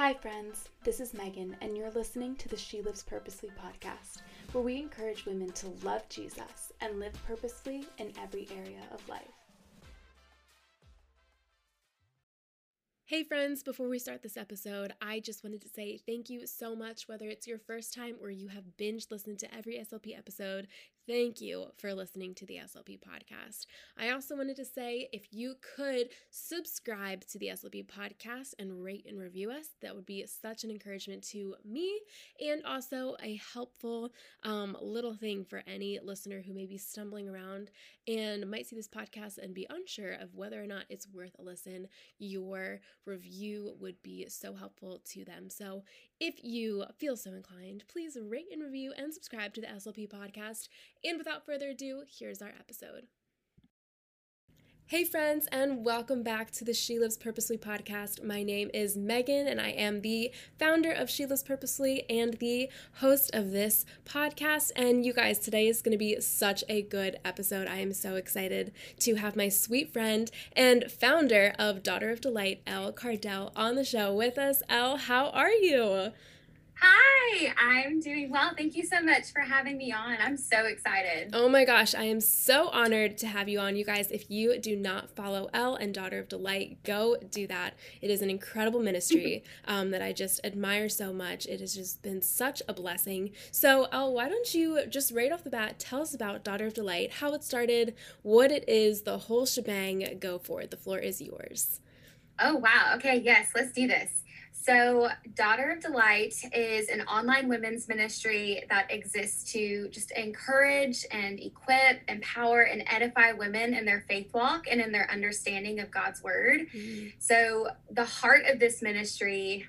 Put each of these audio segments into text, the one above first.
Hi, friends. This is Megan, and you're listening to the She Lives Purposely podcast, where we encourage women to love Jesus and live purposely in every area of life. Hey, friends, before we start this episode, I just wanted to say thank you so much. Whether it's your first time or you have binge listened to every SLP episode, thank you for listening to the SLP podcast. I also wanted to say if you could subscribe to the SLP podcast and rate and review us, that would be such an encouragement to me and also a helpful um, little thing for any listener who may be stumbling around and might see this podcast and be unsure of whether or not it's worth a listen. Your review would be so helpful to them. So if you feel so inclined, please rate and review and subscribe to the SLP podcast. And without further ado, here's our episode. Hey, friends, and welcome back to the She Lives Purposely podcast. My name is Megan, and I am the founder of She Lives Purposely and the host of this podcast. And you guys, today is going to be such a good episode. I am so excited to have my sweet friend and founder of Daughter of Delight, Elle Cardell, on the show with us. Elle, how are you? Hi, I'm doing well. Thank you so much for having me on. I'm so excited. Oh my gosh, I am so honored to have you on. You guys, if you do not follow Elle and Daughter of Delight, go do that. It is an incredible ministry um, that I just admire so much. It has just been such a blessing. So, Elle, why don't you just right off the bat tell us about Daughter of Delight, how it started, what it is, the whole shebang. Go for it. The floor is yours. Oh, wow. Okay, yes, let's do this. So, Daughter of Delight is an online women's ministry that exists to just encourage and equip, empower, and edify women in their faith walk and in their understanding of God's word. Mm-hmm. So, the heart of this ministry,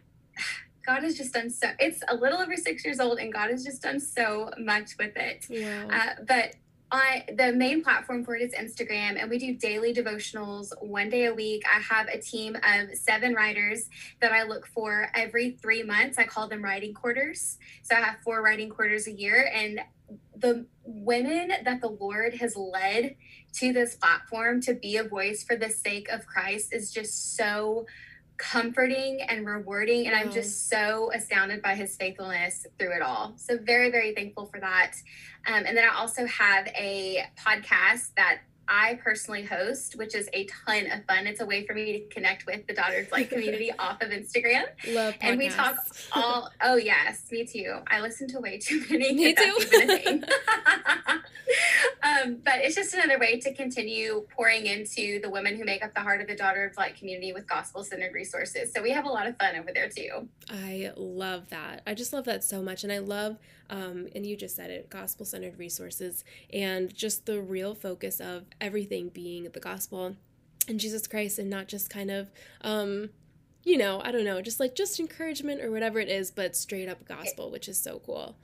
God has just done so, it's a little over six years old, and God has just done so much with it. Yeah. Uh, but I the main platform for it is Instagram, and we do daily devotionals one day a week. I have a team of seven writers that I look for every three months. I call them writing quarters. So I have four writing quarters a year, and the women that the Lord has led to this platform to be a voice for the sake of Christ is just so comforting and rewarding. And I'm just so astounded by his faithfulness through it all. So, very, very thankful for that. Um, and then I also have a podcast that I personally host, which is a ton of fun. It's a way for me to connect with the Daughter of Delight community off of Instagram. Love podcasts. And we talk all, oh, yes, me too. I listen to way too many. Me too. um, but it's just another way to continue pouring into the women who make up the heart of the Daughter of Delight community with gospel centered resources. So we have a lot of fun over there too. I love that. I just love that so much. And I love, um, and you just said it, gospel centered resources and just the real focus of everything being the gospel and Jesus Christ and not just kind of, um, you know, I don't know, just like just encouragement or whatever it is, but straight up gospel, which is so cool.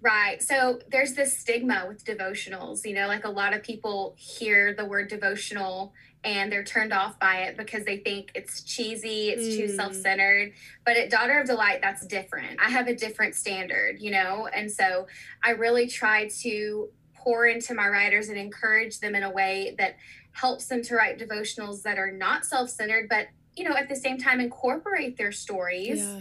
Right. So there's this stigma with devotionals, you know, like a lot of people hear the word devotional and they're turned off by it because they think it's cheesy, it's mm. too self centered. But at Daughter of Delight, that's different. I have a different standard, you know, and so I really try to pour into my writers and encourage them in a way that helps them to write devotionals that are not self centered, but, you know, at the same time incorporate their stories. Yeah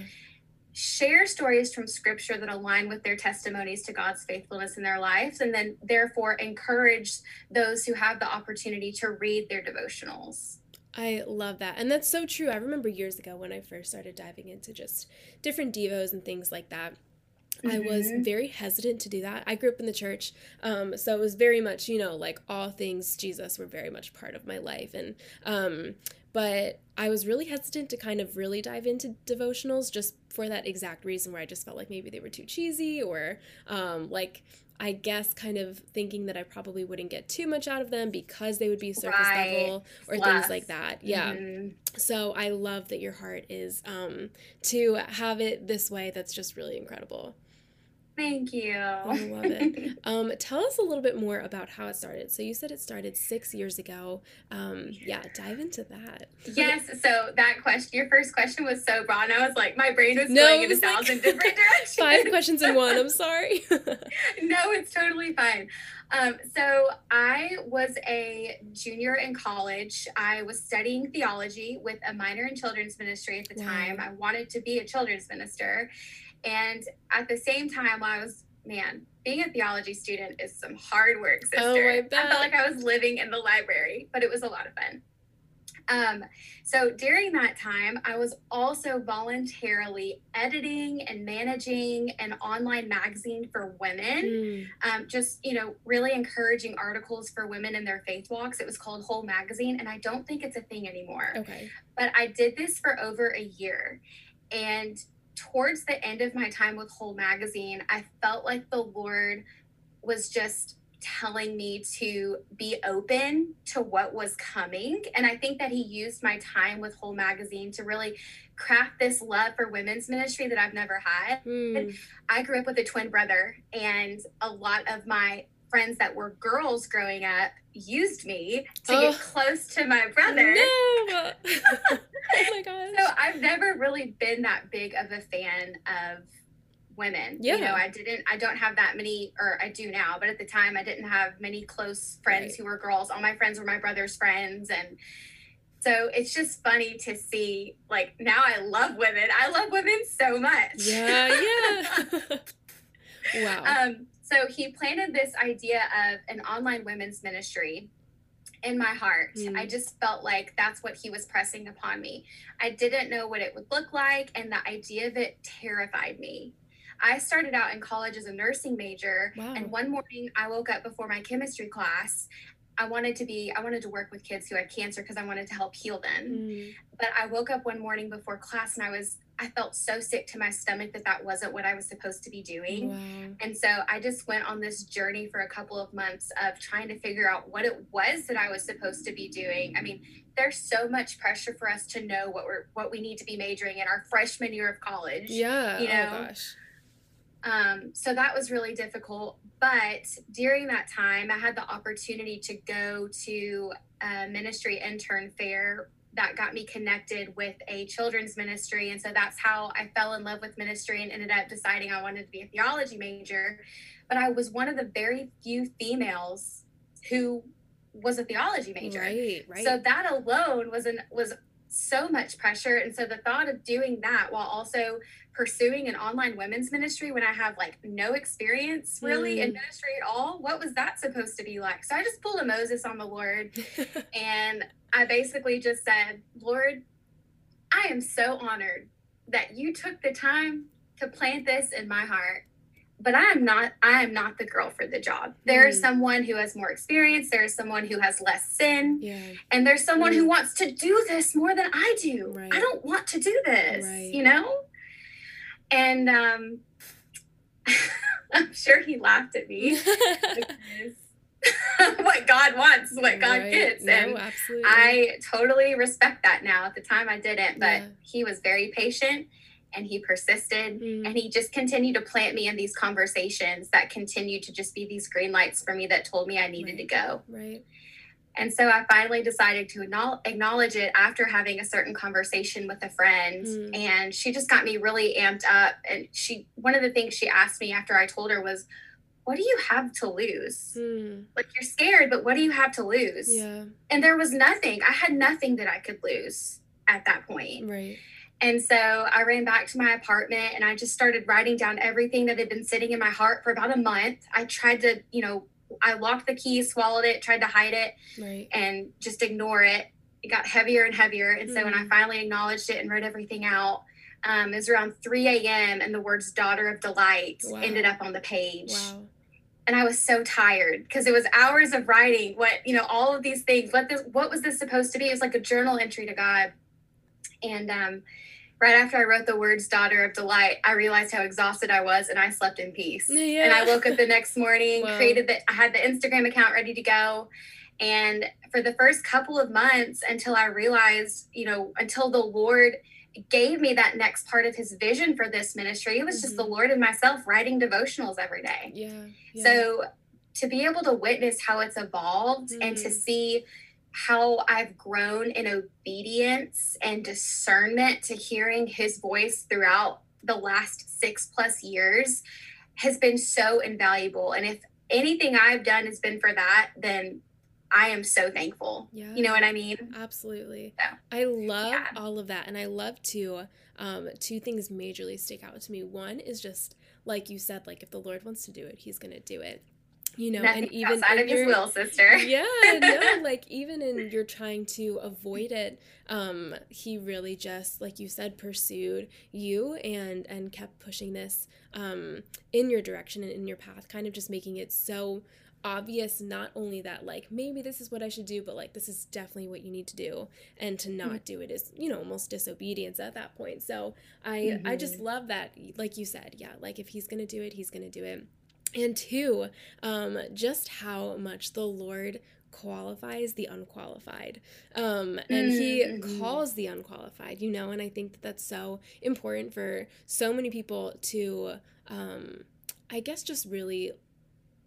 share stories from scripture that align with their testimonies to God's faithfulness in their lives, and then therefore encourage those who have the opportunity to read their devotionals. I love that. And that's so true. I remember years ago when I first started diving into just different devos and things like that. Mm-hmm. I was mm-hmm. very hesitant to do that. I grew up in the church, um, so it was very much, you know, like all things Jesus were very much part of my life. And um, but I was really hesitant to kind of really dive into devotionals just for that exact reason where I just felt like maybe they were too cheesy or um, like I guess kind of thinking that I probably wouldn't get too much out of them because they would be surface right. level or Plus. things like that. Yeah. Mm-hmm. So I love that your heart is um, to have it this way. That's just really incredible. Thank you. I love it. um, tell us a little bit more about how it started. So you said it started six years ago. Um, yeah, dive into that. Yes. So that question, your first question was so broad. I was like, my brain was no, going in a thousand like different directions. Five questions in one. I'm sorry. no, it's totally fine. Um, so I was a junior in college. I was studying theology with a minor in children's ministry at the Wow. time. I wanted to be a children's minister. And at the same time, I was, man, being a theology student is some hard work, sister. Oh, I I felt like I was living in the library, but it was a lot of fun. Um, so during that time, I was also voluntarily editing and managing an online magazine for women Mm. um, just you know really encouraging articles for women in their faith walks it was called whole magazine and i don't think it's a thing anymore Okay. but i did this for over a year and towards the end of my time with whole magazine i felt like the lord was just telling me to be open to what was coming and i think that he used my time with whole magazine to really craft this love for women's ministry that i've never had Mm. I grew up with a twin brother, and a lot of my friends that were girls growing up used me to Oh. get close to my brother. No. oh my gosh. So I've never really been that big of a fan of women. You Yeah. know, I didn't I don't have that many or I do now, but at the time I didn't have many close friends Right. who were girls. All my friends were my brother's friends and so it's just funny to see like now I love women. I love women so much. yeah, yeah. wow. Um, so he planted this idea of an online women's ministry in my heart. Mm. I just felt like that's what he was pressing upon me. I didn't know what it would look like, and the idea of it terrified me. I started out in college as a nursing major, Wow. and one morning I woke up before my chemistry class. I wanted to be, I wanted to work with kids who had cancer because I wanted to help heal them Mm. but I woke up one morning before class and I was I felt so sick to my stomach that that wasn't what I was supposed to be doing. Wow. And so I just went on this journey for a couple of months of trying to figure out what it was that I was supposed to be doing. I mean, there's so much pressure for us to know what we're what we need to be majoring in our freshman year of college. Yeah. You know? oh gosh. Um, so that was really difficult. But during that time, I had the opportunity to go to a ministry intern fair that got me connected with a children's ministry. And so that's how I fell in love with ministry and ended up deciding I wanted to be a theology major. But I was one of the very few females who was a theology major. Right. Right. So that alone was an was so much pressure. And so the thought of doing that while also pursuing an online women's ministry when I have like no experience really in Mm. ministry at all, what was that supposed to be like? So I just pulled a Moses on the Lord and I basically just said, Lord, I am so honored that you took the time to plant this in my heart. But I am not I am not the girl for the job. There is Mm. someone who has more experience, there is someone who has less sin, yeah. and there's someone who Mm. wants to do this more than I do. Right. I don't want to do this, Right. you know? And um I'm sure he laughed at me because what God wants is what God Right. gets. No, and absolutely. I totally respect that now. At the time I didn't, but Yeah. he was very patient and he persisted Mm. and he just continued to plant me in these conversations that continued to just be these green lights for me that told me I needed Right. to go. Right. And so I finally decided to acknowledge it after having a certain conversation with a friend. Mm. And she just got me really amped up. And she, one of the things she asked me after I told her was, What do you have to lose? Mm. Like, you're scared, but what do you have to lose? Yeah. And there was nothing. I had nothing that I could lose at that point. Right. And so I ran back to my apartment and I just started writing down everything that had been sitting in my heart for about a month. I tried to, you know, I locked the key, swallowed it, tried to hide it Right. and just ignore it. It got heavier and heavier. And so when I Mm. finally acknowledged it and wrote everything out, um, it was around 3 a.m. and the words daughter of delight Wow. ended up on the page. Wow. And I was so tired because it was hours of writing what, you know, all of these things. What this what was this supposed to be? It was like a journal entry to God. And um, right after I wrote the words daughter of delight, I realized how exhausted I was and I slept in peace. Yeah. And I woke up the next morning, Wow. created the I had the Instagram account ready to go. And for the first couple of months until I realized, you know, until the Lord gave me that next part of his vision for this ministry, it was just the Mhm. Lord and myself writing devotionals every day. Yeah. yeah. So to be able to witness how it's evolved and to Mm. see how I've grown in obedience and discernment to hearing his voice throughout the last six plus years has been so invaluable. And if anything I've done has been for that, then I am so thankful. Yeah. You know what I mean? Absolutely. So, I love yeah. all of that. And I love to, um, two things majorly stick out to me. One is just, like you said, like if the Lord wants to do it, he's going to do it. You know, Nothing and even outside of his your- will, sister. yeah no like even in you're trying to avoid it um he really just like you said pursued you and and kept pushing this um in your direction and in your path kind of just making it so obvious not only that like maybe this is what i should do but like this is definitely what you need to do and to not do it is you know almost disobedience at that point so i i just love that like you said yeah like if he's gonna do it he's gonna do it and two, um, just how much the Lord qualifies the unqualified. Um, and He Mhm. calls the unqualified, you know, and I think that that's so important for so many people to, um, I guess, just really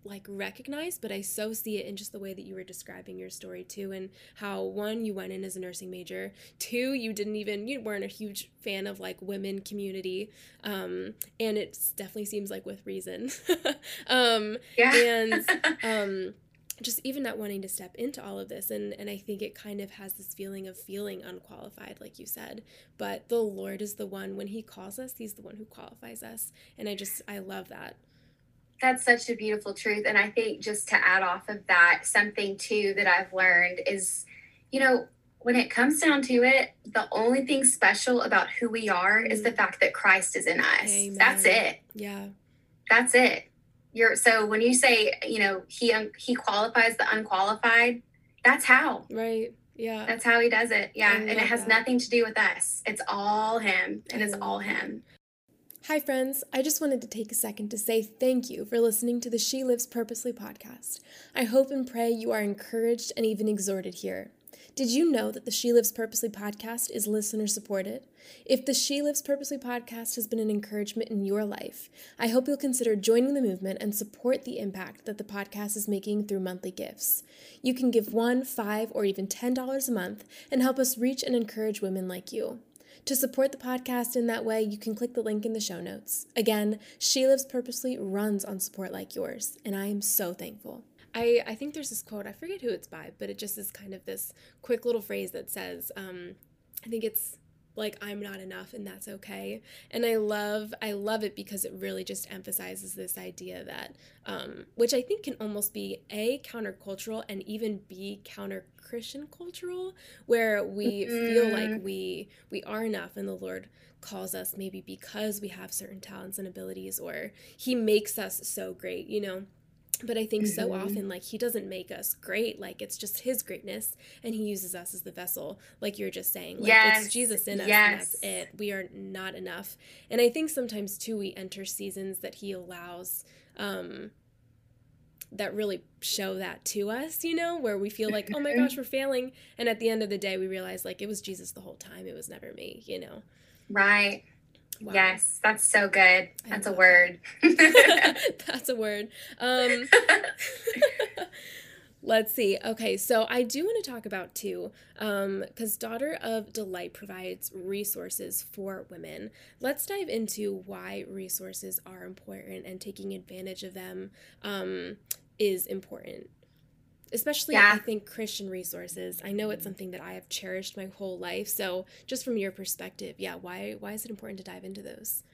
like recognize but i so see it in just the way that you were describing your story too and how one you went in as a nursing major two you didn't even you weren't a huge fan of like women community um and it definitely seems like with reason um Yeah. and um just even not wanting to step into all of this and and I think it kind of has this feeling of feeling unqualified like you said but the Lord is the one when he calls us he's the one who qualifies us and I just I love that That's such a beautiful truth. And I think just to add off of that, something too that I've learned is, you know, when it comes down to it, the only thing special about who we are is the mm-hmm. fact that Christ is in us. Amen. That's it. yeah That's it. You're so when you say, you know, he un, he qualifies the unqualified, that's how. right yeah That's how he does it. Yeah, I and it has that. nothing to do with us. It's all him, and it's all him. Hi, friends. I just wanted to take a second to say thank you for listening to the She Lives Purposely podcast. I hope and pray you are encouraged and even exhorted here. Did you know that the She Lives Purposely podcast is listener supported? If the She Lives Purposely podcast has been an encouragement in your life, I hope you'll consider joining the movement and support the impact that the podcast is making through monthly gifts. You can give one, five, or even $10 a month and help us reach and encourage women like you. To support the podcast in that way, you can click the link in the show notes. Again, She Lives Purposely runs on support like yours, and I am so thankful. I, I think there's this quote, I forget who it's by, but it just is kind of this quick little phrase that says, um, I think it's like I'm not enough and that's okay. And I love I love it because it really just emphasizes this idea that um, which I think can almost be a countercultural and even be counter Christian cultural where we feel like Mhm. we we are enough and the Lord calls us maybe because we have certain talents and abilities or he makes us so great, you know. But I think so Mhm. often, like, he doesn't make us great. Like, it's just his greatness, and he uses us as the vessel, like you're just saying. Like, Yes, it's Jesus in us, and yes. that's it. We are not enough. And I think sometimes, too, we enter seasons that he allows um, that really show that to us, you know, where we feel like, oh my gosh, we're failing. And at the end of the day, we realize, like, it was Jesus the whole time. It was never me, you know? Right. Wow. Yes, that's so good. That's a word. That's a word. Um, let's see. Okay, so I do want to talk about too, because Daughter of Delight provides resources for women. Let's dive into why resources are important and taking advantage of them um, is important. Especially, Yeah. I think Christian resources. I know it's something that I have cherished my whole life. So, just from your perspective, yeah, why why is it important to dive into those?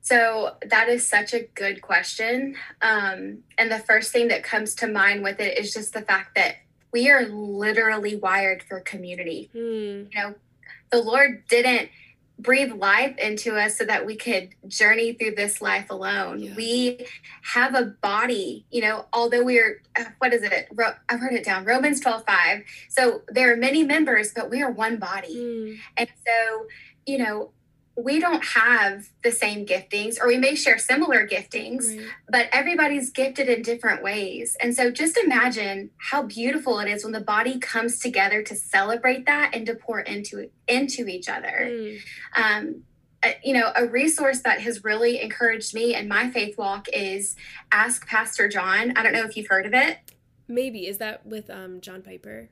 So that is such a good question. Um, and the first thing that comes to mind with it is just the fact that we are literally wired for community. Hmm. You know, the Lord didn't breathe life into us so that we could journey through this life alone. Yeah. We have a body, you know, although we're, uh, what is it? Ro- I've heard it down, Romans 12 5. So there are many members, but we are one body. Hmm. And so, you know, we don't have the same giftings, or we may share similar giftings, Right. but everybody's gifted in different ways. And so just imagine how beautiful it is when the body comes together to celebrate that and to pour into into each other. Hmm. Um, uh, you know, a resource that has really encouraged me in my faith walk is Ask Pastor John. I don't know if you've heard of it. Maybe is that with um John Piper?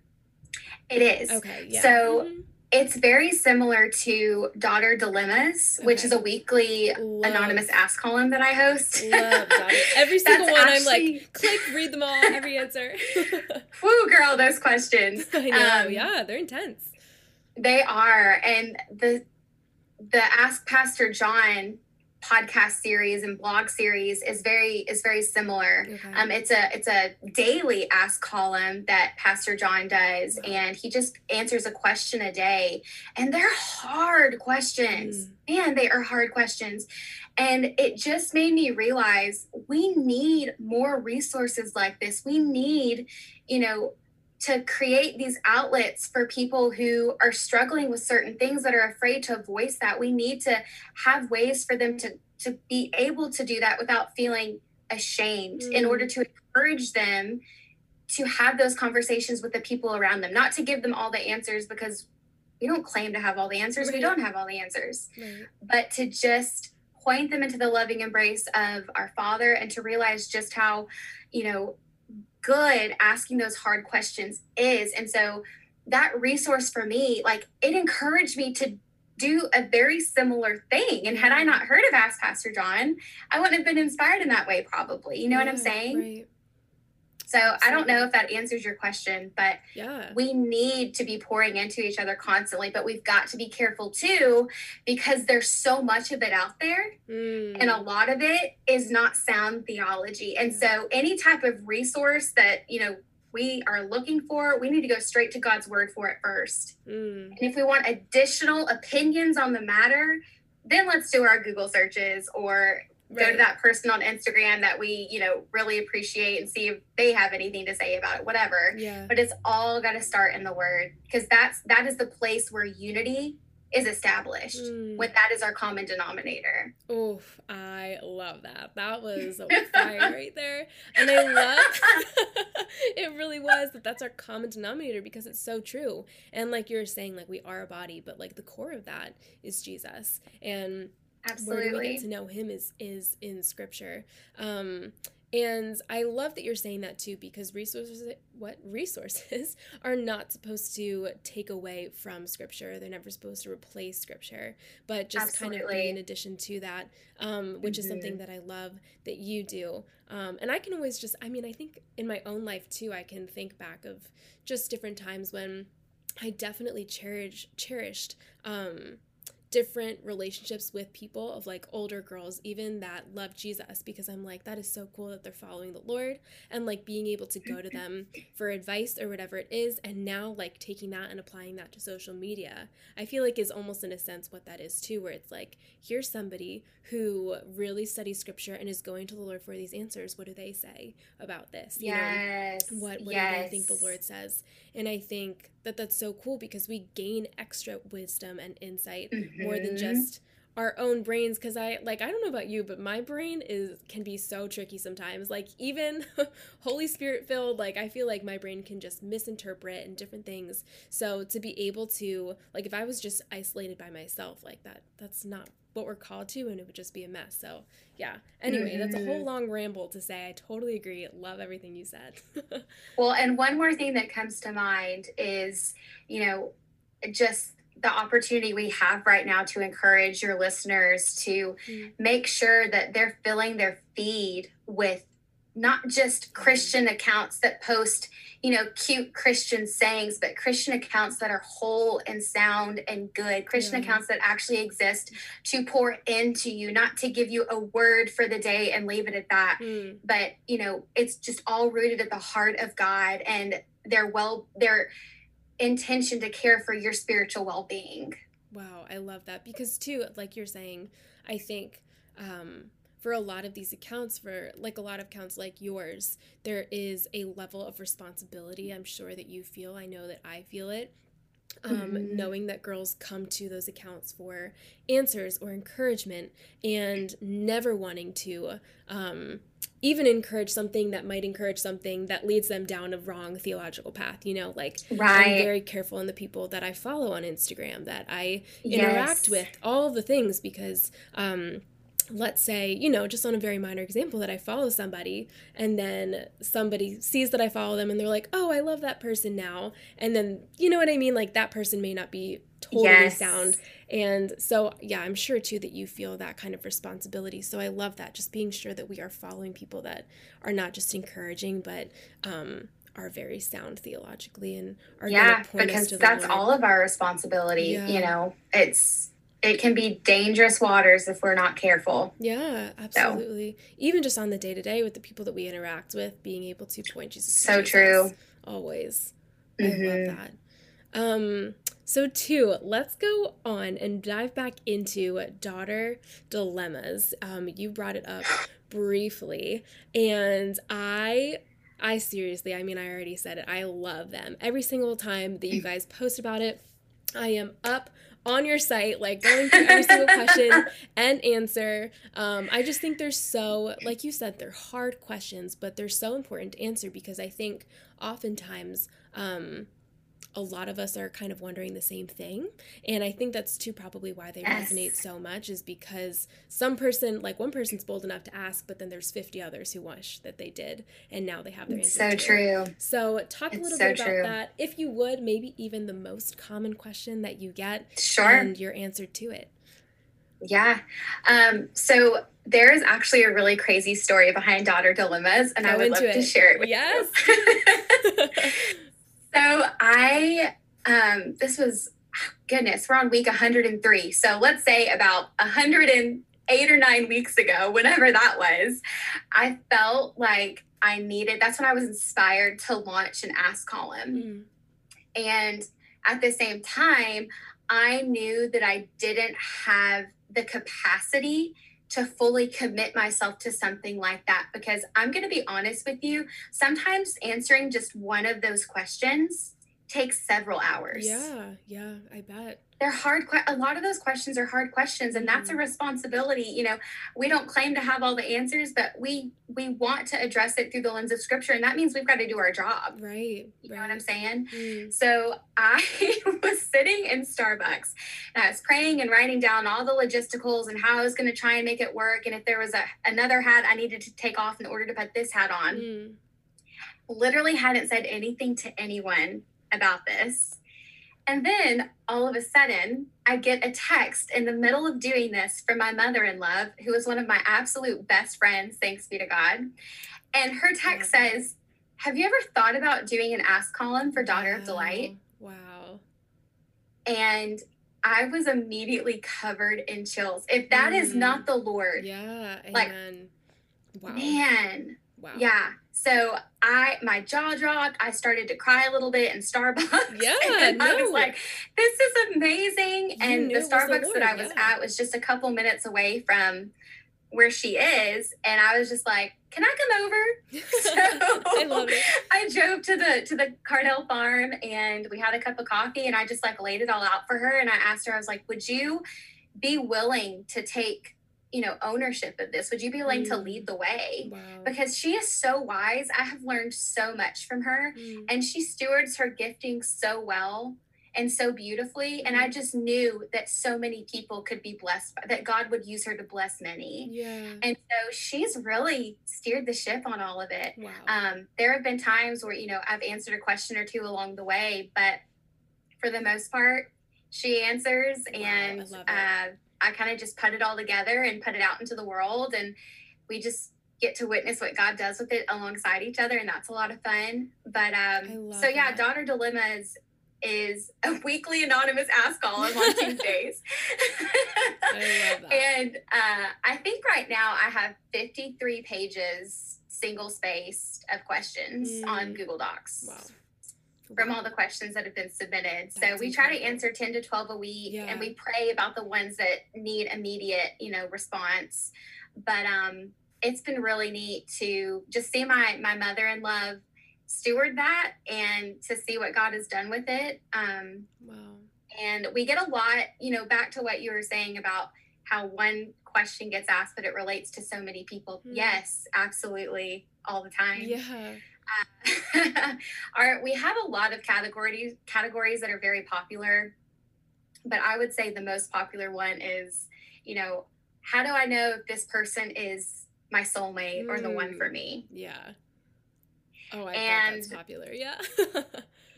It is. Okay, yeah. So- Mhm. It's very similar to Daughter Dilemmas, okay. which is a weekly Love. anonymous ask column that I host. Love Daughter. Every single one, actually... I'm like, click, read them all, every answer. Woo, girl, those questions. I know. Um, yeah, they're intense. They are, and the the Ask Pastor John podcast series and blog series is very is very similar. Okay. Um, it's a it's a daily ask column that Pastor John does, and he just answers a question a day, and they're hard questions. Mm. Man, they are hard questions, and it just made me realize we need more resources like this. We need, you know, to create these outlets for people who are struggling with certain things that are afraid to voice that we need to have ways for them to to be able to do that without feeling ashamed mm. in order to encourage them to have those conversations with the people around them not to give them all the answers because we don't claim to have all the answers right. we don't have all the answers right. but to just point them into the loving embrace of our father and to realize just how you know good asking those hard questions is and so that resource for me like it encouraged me to do a very similar thing. And had I not heard of Ask Pastor John, I wouldn't have been inspired in that way, probably. You know yeah, what I'm saying? Right. So I don't know if that answers your question, but yeah. we need to be pouring into each other constantly, but we've got to be careful too because there's so much of it out there mm. and a lot of it is not sound theology. And so any type of resource that, you know, we are looking for, we need to go straight to God's word for it first. Mm. And if we want additional opinions on the matter, then let's do our Google searches or right. go to that person on Instagram that we, you know, really appreciate and see if they have anything to say about it, whatever. Yeah. But it's all got to start in the word because that's that is the place where unity is established mm. when that is our common denominator. Oof, I love that. That was a fire right there. And I love it really was that that's our common denominator because it's so true. And like you're saying, like we are a body, but like the core of that is Jesus. And Absolutely. where we get to know him is is in scripture. Um and I love that you're saying that too because resources what resources are not supposed to take away from scripture. They're never supposed to replace scripture, but just Absolutely. kind of be in addition to that, um, which mm-hmm. is something mm-hmm. that I love that you do. Um, and I can always just I mean, I think in my own life too, I can think back of just different times when I definitely cherish cherished um, different relationships with people of like older girls even that love Jesus because I'm like that is so cool that they're following the Lord and like being able to go to them for advice or whatever it is and now like taking that and applying that to social media I feel like is almost in a sense what that is too where it's like here's somebody who really studies scripture and is going to the Lord for these answers. What do they say about this? You yes. know what what yes. do they think the Lord says? And I think that that's so cool because we gain extra wisdom and insight mm-hmm. more than mm-hmm. just our own brains because i like i don't know about you but my brain is can be so tricky sometimes like even holy spirit filled like i feel like my brain can just misinterpret and different things so to be able to like if i was just isolated by myself like that that's not what we're called to and it would just be a mess so yeah anyway mm-hmm. that's a whole mm-hmm. long ramble to say i totally agree love everything you said well and one more thing that comes to mind is you know just the opportunity we have right now to encourage your listeners to mm. make sure that they're filling their feed with not just Christian accounts that post, you know, cute Christian sayings, but Christian accounts that are whole and sound and good, Christian yeah. accounts that actually exist to pour into you, not to give you a word for the day and leave it at that. Mm. But, you know, it's just all rooted at the heart of God and their well, their intention to care for your spiritual well being. Wow, I love that because, too, like you're saying, I think um, for a lot of these accounts, for like a lot of accounts like yours, there is a level of responsibility I'm sure that you feel. I know that I feel it. Um, mm-hmm. Knowing that girls come to those accounts for answers or encouragement and never wanting to um, even encourage something that might encourage something that leads them down a wrong theological path you know like right. i'm very careful in the people that i follow on instagram that i interact yes. with all the things because um, let's say, you know, just on a very minor example that I follow somebody and then somebody sees that I follow them and they're like, "Oh, I love that person now." And then, you know what I mean, like that person may not be totally Yes. sound. And so, yeah, I'm sure too that you feel that kind of responsibility. So I love that, just being sure that we are following people that are not just encouraging, but um, are very sound theologically and are yeah going to point us because that's all of our responsibility Yeah. you know it's it can be dangerous waters if we're not careful Yeah, absolutely. Even just on the day to day with the people that we interact with, being able to point Jesus. So Jesus, true. Always. Mhm. I love that. Um, so two, let's go on and dive back into daughter dilemmas. Um, you brought it up briefly, and I I seriously, I mean I already said it. I love them. Every single time that you guys post about it, I am up on your site, like going through every single question and answer. Um, I just think they're so, like you said, they're hard questions, but they're so important to answer because I think oftentimes um, a lot of us are kind of wondering the same thing. And I think that's too probably why they Yes. resonate so much is because some person, like one person's bold enough to ask, but then there's 50 others who wish that they did. And now they have their It's answer. so too. true So, talk a little so bit about true. that. If you would, maybe even the most common question that you get sure and your answer to it. Yeah. Um, so there is actually a really crazy story behind daughter dilemmas, and I would love into to share it with Yes. you. so I, um, this was, goodness, we're on week 103. So let's say about 108 or nine weeks ago, whenever that was, I felt like I needed, that's when I was inspired to launch an Ask column. Mm, And at the same time, I knew that I didn't have the capacity to fully commit myself to something like that because I'm going to be honest with you, sometimes answering just one of those questions takes several hours. yeah, yeah, I bet. They're hard que- a lot of those questions are hard questions and that's a Mhm. responsibility. You know, we don't claim to have all the answers, but we we want to address it through the lens of scripture and that means we've got to do our job. Right. You right. know what I'm saying? Mm, So I was sitting in Starbucks and I was praying and writing down all the logisticals and how I was going to try and make it work. And if there was a, another hat I needed to take off in order to put this hat on, mm. literally hadn't said anything to anyone about this. And then all of a sudden, I get a text in the middle of doing this from my mother in law, who is one of my absolute best friends, thanks be to God. And her text says, Have you ever thought about doing an ask column for Daughter of Delight? Wow. Wow. and I was immediately covered in chills. If that is Mm. not the Lord, Yeah. Like, wow. man, Wow. yeah. So I, my jaw dropped. I started to cry a little bit in Starbucks. Yeah, and I was no. like, "This is amazing!" You and the the Starbucks Lord, that I was yeah. at was just a couple minutes away from where she is, and I was just like, "Can I come over?" I love it. I drove to the to the Cardell farm and we had a cup of coffee and I just like laid it all out for her and I asked her I was like would you be willing to take you know ownership of this would you be willing to Mm. lead the way Wow. because she is so wise I have learned so much from her Mm, and she stewards her gifting so well and so beautifully and I just knew that so many people could be blessed by, that God would use her to bless many yeah. and so she's really steered the ship on all of it Wow. um, there have been times where you know I've answered a question or two along the way, but for the most part, she answers, Wow, and uh, I kind of just put it all together and put it out into the world, and we just get to witness what God does with it alongside each other, and that's a lot of fun. But um, so yeah, that. daughter dilemmas is a weekly anonymous ask column on Tuesdays. And uh, I think right now I have 53 pages single spaced of questions on Mm. Google Docs wow. From all the questions that have been submitted. so That's we try to answer 10 to 12 a week Yeah. and we pray about the ones that need immediate, you know, response. But um it's been really neat to just see my my mother-in-law steward that and to see what God has done with it. Um Wow. and we get a lot, you know, back to what you were saying about how one question gets asked, but it relates to so many people. Hmm. Yes, absolutely, all the time. Yeah. Our, we have a lot of categories categories that are very popular, but I would say the most popular one is, you know, how do I know if this person is my soulmate or the one for Mm. me? Yeah. Oh, I bet that's And- popular. Yeah.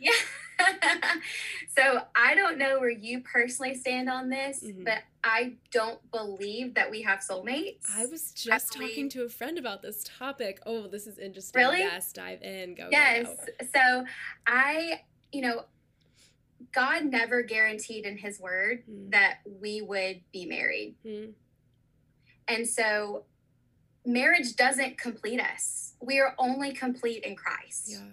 Yeah. so I don't know where you personally stand on this, Mhm. but I don't believe that we have soulmates. I was just believe- talking to a friend about this topic. Oh, this is interesting. Really? Yes, dive in. Go. yes. go. So I, you know, God never guaranteed in his word Mm. that we would be married. Mm. And so marriage doesn't complete us. We are only complete in Christ. Yeah.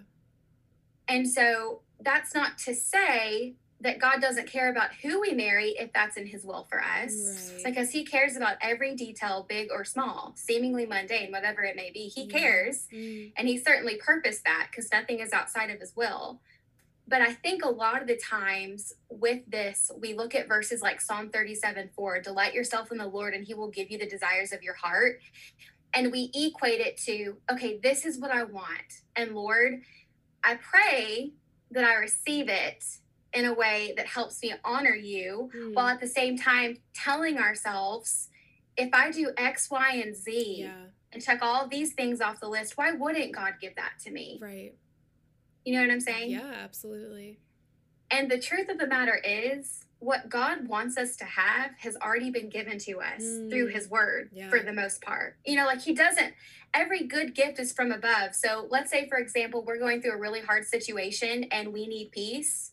And so that's not to say that God doesn't care about who we marry if that's in his will for us. Right. Because he cares about every detail, big or small, seemingly mundane, whatever it may be. He Yeah. cares. Mm. And he certainly purposed that because nothing is outside of his will. But I think a lot of the times with this, we look at verses like Psalm 37 4, delight yourself in the Lord and he will give you the desires of your heart. And we equate it to, okay, this is what I want. And Lord, I pray that I receive it in a way that helps me honor you Mm. while at the same time telling ourselves, if I do X, Y, and Z, yeah. and check all these things off the list, why wouldn't God give that to me? Right. You know what I'm saying? Yeah. Absolutely. And the truth of the matter is, what God wants us to have has already been given to us through Mm. His Word Yeah. for the most part. You know, like He doesn't, every good gift is from above. So let's say, for example, we're going through a really hard situation and we need peace.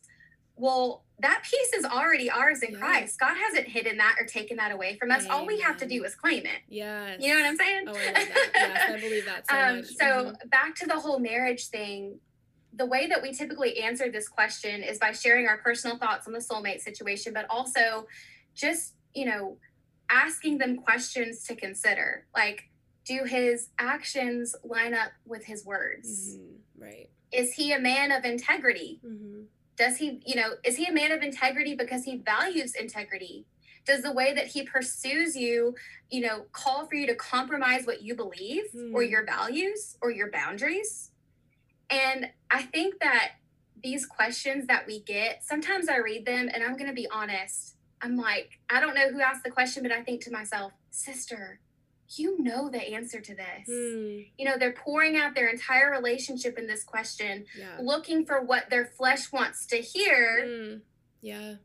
Well, that peace is already ours in Yeah. Christ. God hasn't hidden that or taken that away from us. All we have to do is claim it. Yeah, You know what I'm saying? Oh, I. Yes, I believe that so um, much. so Mhm. back to the whole marriage thing the way that we typically answer this question is by sharing our personal thoughts on the soulmate situation but also just you know asking them questions to consider like do his actions line up with his words Mhm. Right. is he a man of integrity Mm-hmm. does he you know is he a man of integrity because he values integrity does the way that he pursues you you know call for you to compromise what you believe or Hmm. your values or your boundaries and i think that these questions that we get sometimes i read them and i'm going to be honest i'm like i don't know who asked the question but i think to myself sister you know the answer to this Mm. you know they're pouring out their entire relationship in this question Yeah. looking for what their flesh wants to hear Mm. Yeah.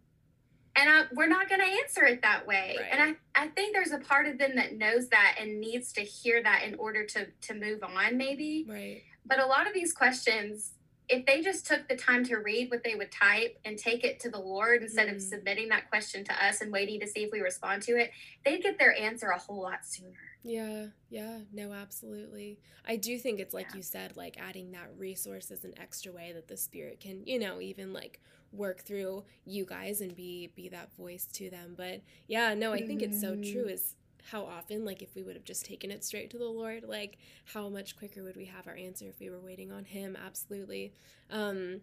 and I, we're not going to answer it that way Right. and I, I think there's a part of them that knows that and needs to hear that in order to to move on maybe Right. But a lot of these questions if they just took the time to read what they would type and take it to the lord instead Mm. of submitting that question to us and waiting to see if we respond to it they'd get their answer a whole lot sooner Yeah, yeah, no, absolutely. I do think it's like Yeah. you said, like adding that resource as an extra way that the spirit can, you know, even like work through you guys and be be that voice to them. But yeah, no, I think it's so true Mhm. is how often like if we would have just taken it straight to the Lord, like how much quicker would we have our answer if we were waiting on him? Absolutely. Um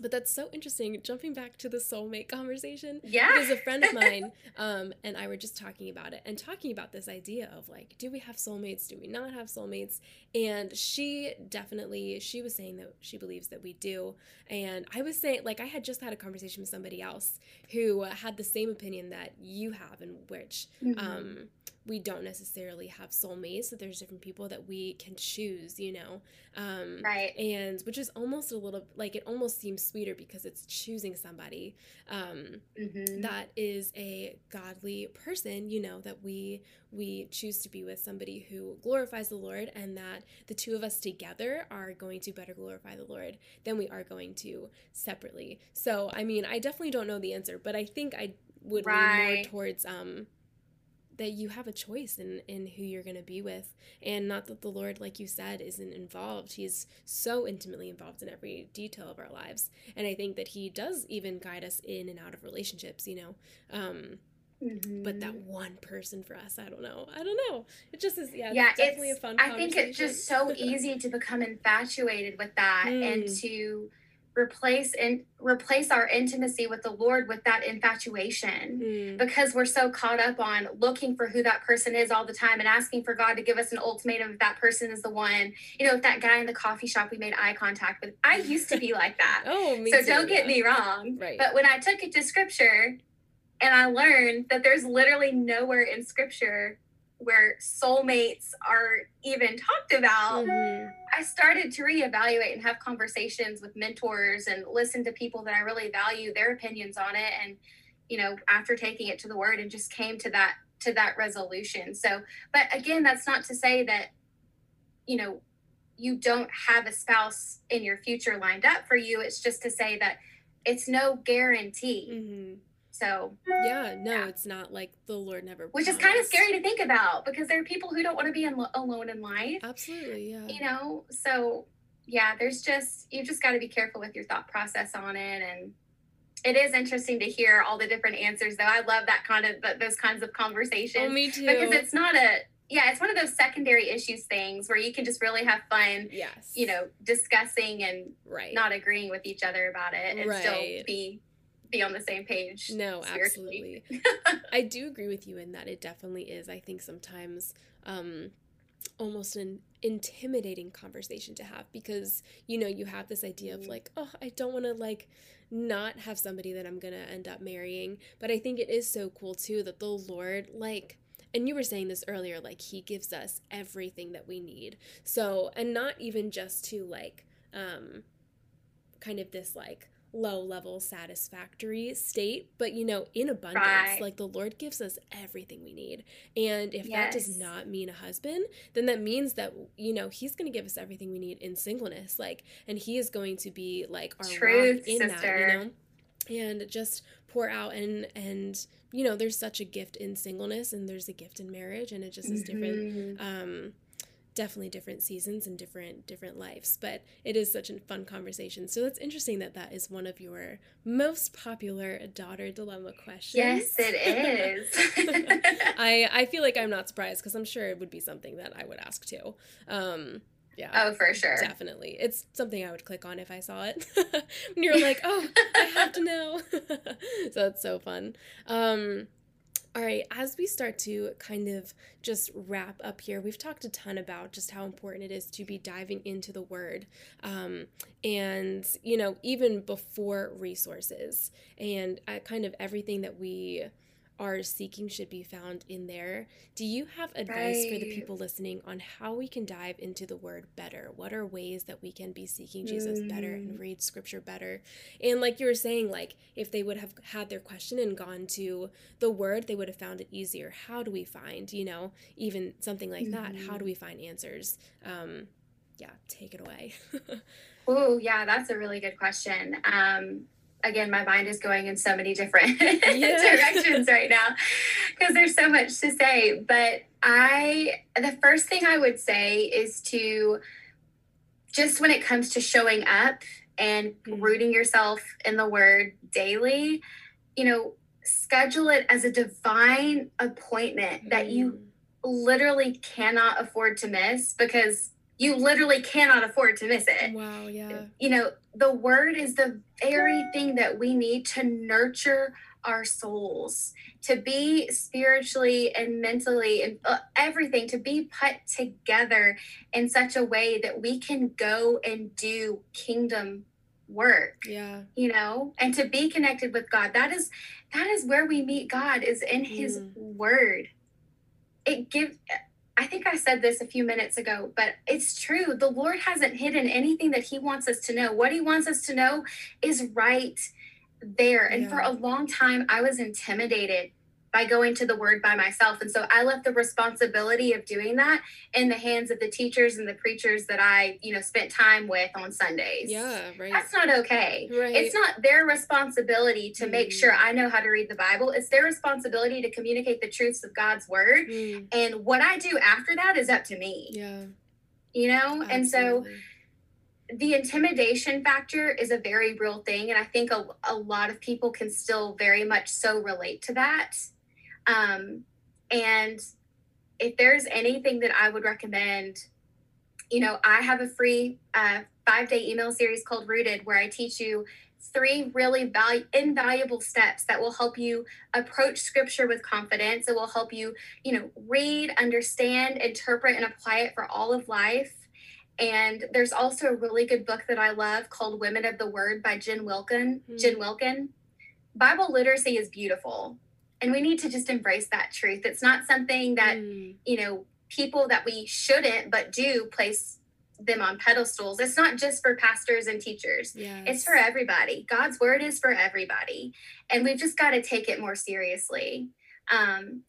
but that's so interesting. Jumping back to the soulmate conversation, yeah because a friend of mine um, and I were just talking about it and talking about this idea of like, do we have soulmates? Do we not have soulmates? And she definitely, she was saying that she believes that we do. And I was saying, like, I had just had a conversation with somebody else who had the same opinion that you have, in which Mhm. um, we don't necessarily have soulmates, that there's different people that we can choose, you know? Um, right and which is almost a little like it almost seems sweeter because it's choosing somebody um, Mhm. that is a godly person you know that we we choose to be with somebody who glorifies the lord and that the two of us together are going to better glorify the lord than we are going to separately so i mean i definitely don't know the answer but i think i would lean more towards um that you have a choice in in who you're going to be with. And not that the lord like you said isn't involved. He's so intimately involved in every detail of our lives. And i think that he does even guide us in and out of relationships you know? Um but that Mhm. one person for us i don't know. I don't know. It just is yeah, yeah it's definitely a fun i think it's just so easy to become infatuated with that and Mm. to replace and replace our intimacy with the lord with that infatuation. Mm, because we're so caught up on looking for who that person is all the time and asking for god to give us an ultimatum if that person is the one. You know if that guy in the coffee shop we made eye contact with i used to be like that. Oh me so too, don't get yeah. me wrong. Right. but when i took it to scripture and i learned that there's literally nowhere in scripture where soulmates are even talked about, Mhm. I started to reevaluate and have conversations with mentors and listen to people that I really value their opinions on it. And, you know, after taking it to the word and just came to that to that resolution. So, but again, that's not to say that, you know, you don't have a spouse in your future lined up for you. It's just to say that it's no guarantee. Mhm. So, Yeah, no, Yeah. it's not like the Lord never. which is kind of scary to think about because there are people who don't want to be in, alone in life. Absolutely, yeah. you know so yeah there's just you've just got to be careful with your thought process on it and it is interesting to hear all the different answers though i love that kind of those kinds of oh, conversations Oh, me too. because it's not a yeah it's one of those secondary issues things where you can just really have fun yes, you know discussing and right. not agreeing with each other about it and still be be on the same page No, absolutely. I do agree with you in that it definitely is. I think sometimes um almost an intimidating conversation to have because you know you have this idea of Mhm. like oh I don't want to like not have somebody that I'm going to end up marrying but I think it is so cool too that the Lord like and you were saying this earlier like he gives us everything that we need so and not even just to like um kind of this like low level satisfactory state but you know in abundance Right. like the lord gives us everything we need and if that does not mean a husband then that means that you know he's going to give us everything we need in singleness like and he is going to be like our Truth, in that sister. you know and just pour out and and you know there's such a gift in singleness and there's a gift in marriage and it just is different Mhm. um definitely different seasons and different different lives but it is such a fun conversation so that's interesting that that is one of your most popular daughter dilemma questions yes it is i i feel like i'm not surprised because i'm sure it would be something that i would ask too um yeah oh for sure Definitely. It's something I would click on if I saw it. and you're like, oh, I have to know. so that's so fun. Um, all right, as we start to kind of just wrap up here, we've talked a ton about just how important it is to be diving into the word. Um, and, you know, even before resources and uh, kind of everything that we are seeking should be found in there. Do you have advice for the people listening on how we can dive into the word better? What are ways that we can be seeking Jesus better and Mm. read scripture better? And like you were saying, like if they would have had their question and gone to the word, they would have found it easier. How do we find, you know, even something like that? How do we find answers? Um, yeah, take it away. Oh, yeah, that's a really good question. Um, again, my mind is going in so many different directions right now because there's so much to say. But I, the first thing I would say is to just when it comes to showing up and Mhm. rooting yourself in the word daily, you know, schedule it as a divine appointment that you Mm, literally cannot afford to miss because you literally cannot afford to miss it. wow, yeah. You know, the word is the very thing that we need to nurture our souls, to be spiritually and mentally and uh, everything, to be put together in such a way that we can go and do kingdom work Yeah. you know and to be connected with god that is that is where we meet god is in his Mm. word it gives i think i said this a few minutes ago but it's true. The lord hasn't hidden anything that he wants us to know. What he wants us to know is right there. And for a long time i was intimidated by going to the word by myself and so i left the responsibility of doing that in the hands of the teachers and the preachers that i you know spent time with on sundays Yeah, right. that's not okay right. it's not their responsibility to make Mm. sure I know how to read the Bible. It's their responsibility to communicate the truths of God's word. Mm, And what I do after that is up to me, yeah. you know? And so the intimidation factor is a very real thing. And I think a, a lot of people can still very much so relate to that. Um, and if there's anything that I would recommend, you know, I have a free uh, five day email series called Rooted where I teach you three really val- invaluable steps that will help you approach scripture with confidence. It will help you, you know, read, understand, interpret, and apply it for all of life. And there's also a really good book that I love called Women of the Word by Jen Wilkin. Hmm. Jen Wilkin. Bible literacy is beautiful. And we need to just embrace that truth. It's not something that, mm. you know, people that we shouldn't but do place them on pedestals. It's not just for pastors and teachers. Yes. It's for everybody. God's word is for everybody. And we've just got to take it more seriously. Um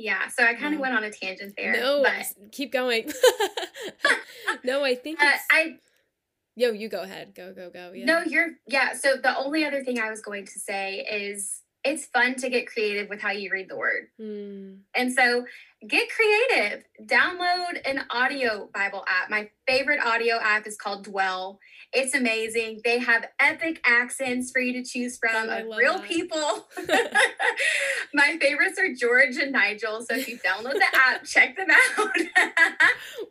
yeah, so I kind of went on a tangent there. No, but... keep going. no, I think uh, I Yo, you go ahead. Go, go, go. Yeah. No, you're yeah. So the only other thing I was going to say is it's fun to get creative with how you read the word. Mm. And so get creative. Download an audio Bible app. My favorite audio app is called Dwell. It's amazing. They have epic accents for you to choose from oh, of real that. people. My favorites are George and Nigel. So if you download the app, check them out.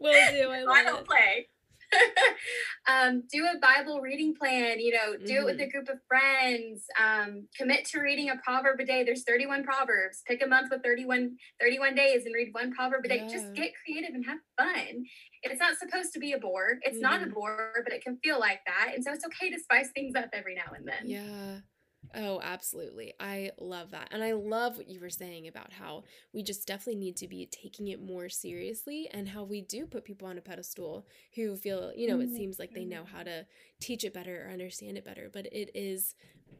Will do. I love I don't it. play. um, do a Bible reading plan, you know, do mm-hmm. it with a mm-hmm. group of friends. Um, commit to reading a proverb a day. There's 31 proverbs. Pick a month with 31, 31 days and read one proverb a day. Yeah. Just get creative and have fun. It's not supposed to be a bore. It's mm-hmm. not a mm-hmm. bore, but it can feel like that. And so it's okay to spice things up every now and then. Yeah. Oh, absolutely. I love that. And I love what you were saying about how we just definitely need to be taking it more seriously and how we do put people on a pedestal who feel, you know, it mm-hmm. seems like they mm-hmm. know how to teach it better or understand it better, but it is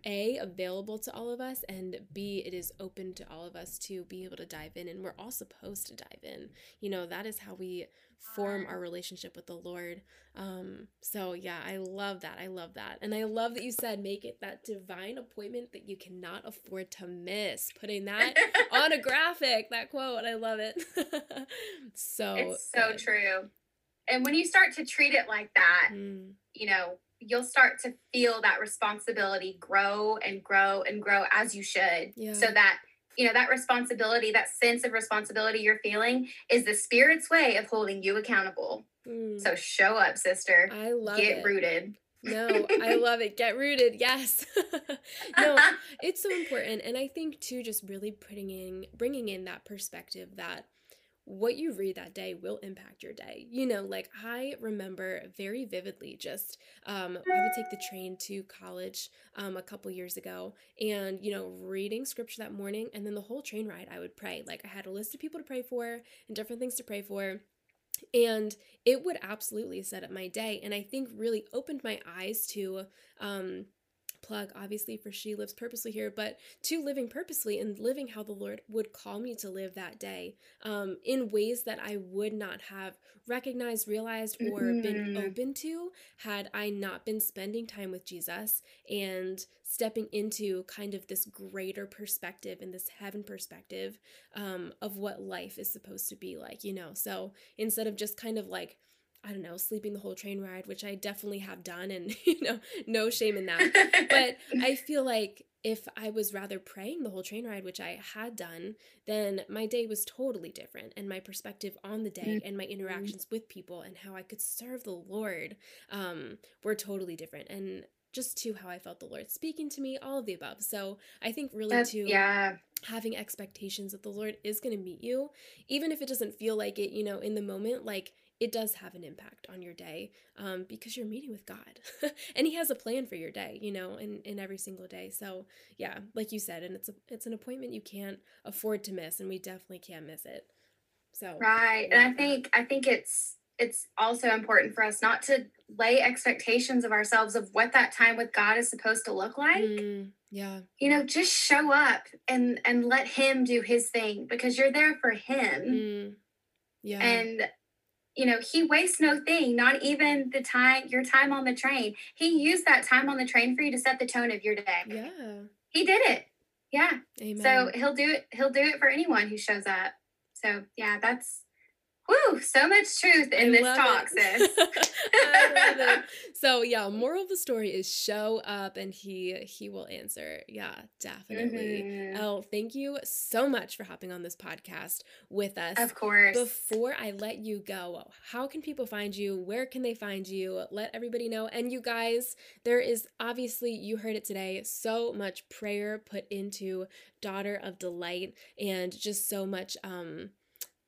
a available to all of us and b it is open to all of us to be able to dive in and we're all supposed to dive in. You know that is how we form our relationship with the lord. Um so yeah i love that. I love that. And i love that you said make it that divine appointment that you cannot afford to miss putting that on a graphic that quote. I love it. So it's so good. true. And when you start to treat it like that mm. you know you'll start to feel that responsibility grow and grow and grow as you should yeah. so that you know that responsibility that sense of responsibility you're feeling is the spirit's way of holding you accountable mm. so show up sister i love it. get it. rooted no i love it get rooted yes no it's so important and i think too just really putting in bringing in that perspective that what you read that day will impact your day. You know, like I remember very vividly just um, I would take the train to college um, a couple years ago and, you know, reading scripture that morning and then the whole train ride I would pray. Like I had a list of people to pray for and different things to pray for. And it would absolutely set up my day. And I think really opened my eyes to um, plug obviously for she lives purposely here but to living purposely and living how the lord would call me to live that day um, in ways that i would not have recognized realized or mm-hmm. been open to had i not been spending time with jesus and stepping into kind of this greater perspective and this heaven perspective um, of what life is supposed to be like you know so instead of just kind of like I don't know, sleeping the whole train ride, which I definitely have done, and you know, no shame in that. but I feel like if I was rather praying the whole train ride, which I had done, then my day was totally different, and my perspective on the day and my mm-hmm. interactions with people and how I could serve the Lord um, were totally different. And just to how I felt the Lord speaking to me, all of the above. So I think really That's, to yeah. having expectations that the Lord is going to meet you, even if it doesn't feel like it, you know, in the moment, like it does have an impact on your day um, because you're meeting with God and he has a plan for your day, you know, in, in every single day. So yeah, like you said, and it's a, it's an appointment you can't afford to miss and we definitely can't miss it. So Right. And I think, I think it's, it's also important for us not to lay expectations of ourselves of what that time with God is supposed to look like. Mm, yeah. You know, just show up and and let him do his thing because you're there for him. Mm, yeah. And you know he wastes no thing not even the time your time on the train. He used that time on the train for you to set the tone of your day. Yeah. He did it. Yeah. Amen. so he'll do it he'll do it for anyone who shows up. So yeah that's Woo, so much truth in I this talk, sis. I love it. So yeah, moral of the story is show up and he he will answer. Yeah, definitely. Mm-hmm. Oh, thank you so much for hopping on this podcast with us. Of course. Before I let you go, how can people find you? Where can they find you? Let everybody know. And you guys, there is obviously you heard it today, so much prayer put into Daughter of Delight and just so much um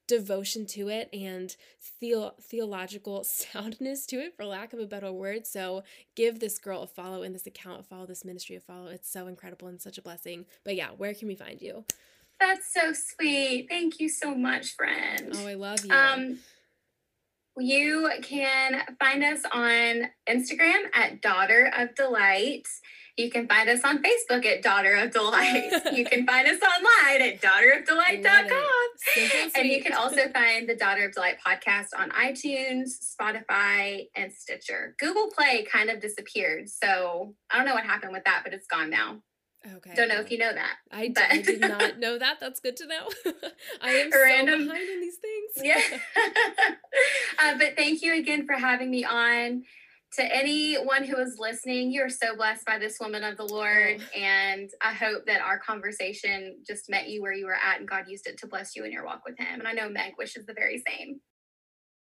devotion to it and theo- theological soundness to it, for lack of a better word. So give this girl a follow in this account, follow this ministry a follow. It's so incredible and such a blessing. But yeah, where can we find you? That's so sweet. Thank you so much, friend. Oh, I love you. Um, you can find us on Instagram at Daughter of Delight. You can find us on Facebook at Daughter of Delight. you can find us online at daughterofdelight.com. And you can also find the Daughter of Delight podcast on iTunes, Spotify, and Stitcher. Google Play kind of disappeared. So I don't know what happened with that, but it's gone now. Okay. Don't know if you know that. I, but... I did not know that. That's good to know. I am Random. so behind in these things. yeah. uh, but thank you again for having me on. To anyone who is listening, you're so blessed by this woman of the Lord. Oh. And I hope that our conversation just met you where you were at and God used it to bless you in your walk with Him. And I know Meg wishes the very same.